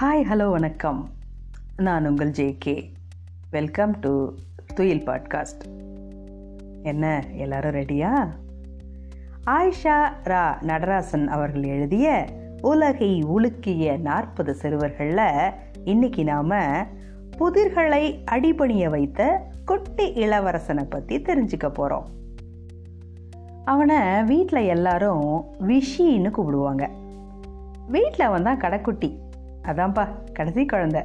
Hi hello வணக்கம். நான் உங்கள் J K welcome to Thuyil podcast என்ன எல்லாரும் ரெடியா ஆயிஷா ரா நடராசன் அவர்கள் எழுதிய உலகை உலுக்கிய நாற்பது சிறுவர்களில் இன்னைக்கு நாம் புதிர்களை அடிபணிய வைத்த குட்டி இளவரசனை பற்றி தெரிஞ்சுக்க போகிறோம் அவனை வீட்டில் எல்லாரும் விஷின்னு கூப்பிடுவாங்க. வீட்டில் வந்தால் கடைக்குட்டி. அதான்ப்பா கடைசி குழந்தை.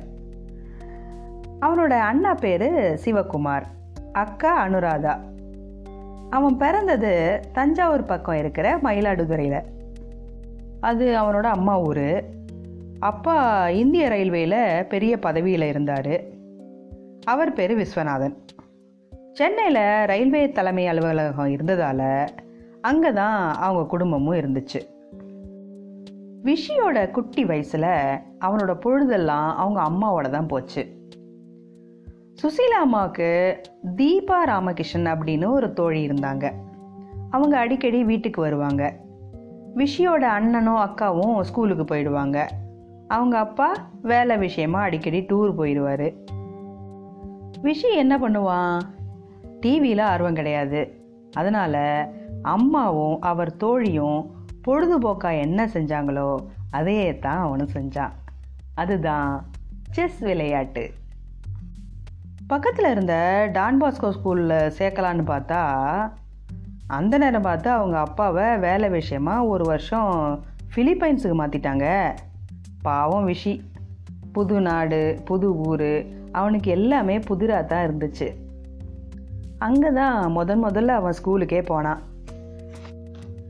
அவனோட அண்ணா பேர் சிவகுமார் அக்கா அனுராதா. அவன் பிறந்தது தஞ்சாவூர் பக்கம் இருக்கிற மயிலாடுதுறையில். அது அவனோட அம்மா ஊர். அப்பா இந்திய ரயில்வேயில் பெரிய பதவியில் இருந்தார். அவர் பேர் விஸ்வநாதன். சென்னையில் ரயில்வே தலைமை அலுவலகம் இருந்ததால் அங்கே தான் அவங்க குடும்பமும் இருந்துச்சு. விஷியோட குட்டி வயசில் அவனோட பொழுதெல்லாம் அவங்க அம்மாவோட தான் போச்சு. சுசீலா அம்மாவுக்கு தீபா ராமகிருஷ்ணன் அப்படின்னு ஒரு தோழி இருந்தாங்க. அவங்க அடிக்கடி வீட்டுக்கு வருவாங்க. விஷியோட அண்ணனும் அக்காவும் ஸ்கூலுக்கு போயிடுவாங்க. அவங்க அப்பா வேலை விஷயமா அடிக்கடி டூர் போயிடுவார். விஷி என்ன பண்ணுவான்? டிவியில் ஆர்வம் கிடையாது. அதனால் அம்மாவும் அவர் தோழியும் பொழுதுபோக்காக என்ன செஞ்சாங்களோ அதையே தான் அவனும் செஞ்சான். அதுதான் செஸ் விளையாட்டு. பக்கத்தில் இருந்த டான் பாஸ்கோ ஸ்கூலில் சேர்க்கலான்னு பார்த்தா அந்த நேரம் பார்த்து அவங்க அப்பாவை வேலை விஷயமா ஒரு வருஷம் ஃபிலிப்பைன்ஸுக்கு மாற்றிட்டாங்க பாவம் விஷி. புது நாடு புது ஊர் அவனுக்கு எல்லாமே புதிராக தான் இருந்துச்சு. அங்கே தான் முதன் முதல்ல அவன் ஸ்கூலுக்கே போனான்.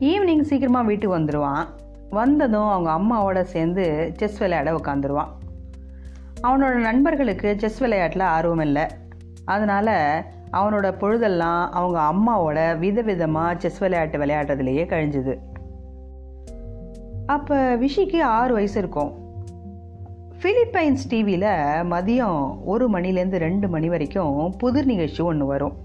ஈவினிங் சீக்கிரமாக வீட்டுக்கு வந்துடுவான் வந்ததும் அவங்க அம்மாவோட சேர்ந்து செஸ் விளையாட உட்காந்துருவான் அவனோட நண்பர்களுக்கு செஸ் விளையாட்டில் ஆர்வம் இல்லை. அதனால் அவனோட பொழுதெல்லாம் அவங்க அம்மாவோட விதவிதமாக செஸ் விளையாட்டு விளையாடுறதுலையே கழிஞ்சுது. அப்போ விஷிக்கு ஆறு வயசு இருக்கும். ஃபிலிப்பைன்ஸ் டிவியில் மதியம் ஒரு மணிலேருந்து ரெண்டு மணி வரைக்கும் புதிர் நிகழ்ச்சி ஒன்று வரும்.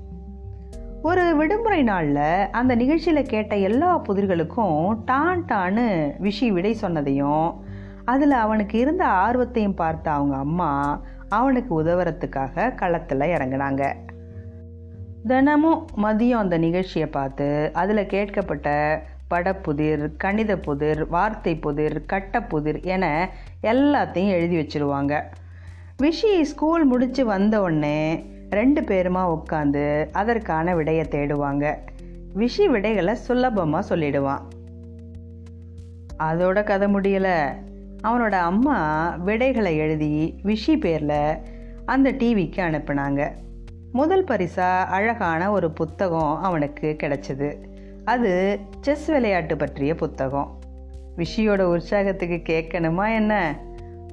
ஒரு விடுமுறை நாளில் அந்த நிகழ்ச்சியில் கேட்ட எல்லா புதிர்களுக்கும் டான் டான்னு விஷி விடை சொன்னதையும் அதில் அவனுக்கு இருந்த ஆர்வத்தையும் பார்த்த அவங்க அம்மா அவனுக்கு உதவுறதுக்காக களத்தில் இறங்கினாங்க. தினமும் மதியம் அந்த நிகழ்ச்சியை பார்த்து அதில் கேட்கப்பட்ட படப்புதிர் கணித புதிர் வார்த்தை புதிர் கட்டப்புதிர் என எல்லாத்தையும் எழுதி வச்சிருவாங்க. விஷி ஸ்கூல் முடித்து வந்த உடனே ரெண்டு பேருமா உட்காந்து அதற்கான விடையை தேடுவாங்க. விஷி விடைகளை சுலபமாக சொல்லிடுவான். அதோட கதை முடியலை. அவனோட அம்மா விடைகளை எழுதி விஷி பேரில் அந்த டிவிக்கு அனுப்புனாங்க. முதல் பரிசாக அழகான ஒரு புத்தகம் அவனுக்கு கிடைச்சிது. அது செஸ் விளையாட்டு பற்றிய புத்தகம். விஷியோட உற்சாகத்துக்கு கேட்கணுமா என்ன?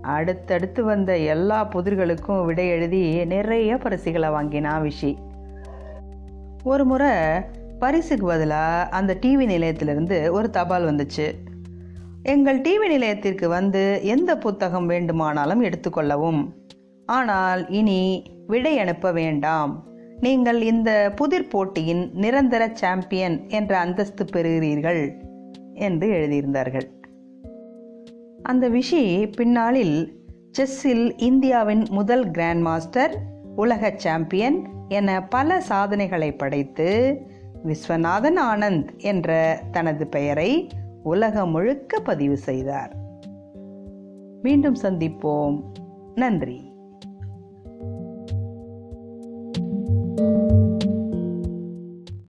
அடுத்தடுத்து வந்த எல்லா புதிர்களுக்கும் விடை எழுதி நிறைய பரிசுகளை வாங்கினான் விஷி ஒரு முறை பரிசுக்கு பதிலாக அந்த டிவி நிலையத்திலிருந்து ஒரு தபால் வந்துச்சு. எங்கள் டிவி நிலையத்திற்கு வந்து எந்த புத்தகம் வேண்டுமானாலும் எடுத்துக்கொள்ளவும் ஆனால் இனி விடை அனுப்ப வேண்டாம். நீங்கள் இந்த புதிர் போட்டியின் நிரந்தர சாம்பியன் என்ற அந்தஸ்து பெறுகிறீர்கள் என்று எழுதியிருந்தார்கள். அந்த விஷி பின்னாளில் செஸ்ஸில் இந்தியாவின் முதல் கிராண்ட் மாஸ்டர் உலக சாம்பியன் என பல சாதனைகளை படைத்து விஸ்வநாதன் ஆனந்த் என்ற தனது பெயரை உலகம் முழுக்க பதிவு செய்தார். மீண்டும் சந்திப்போம். நன்றி.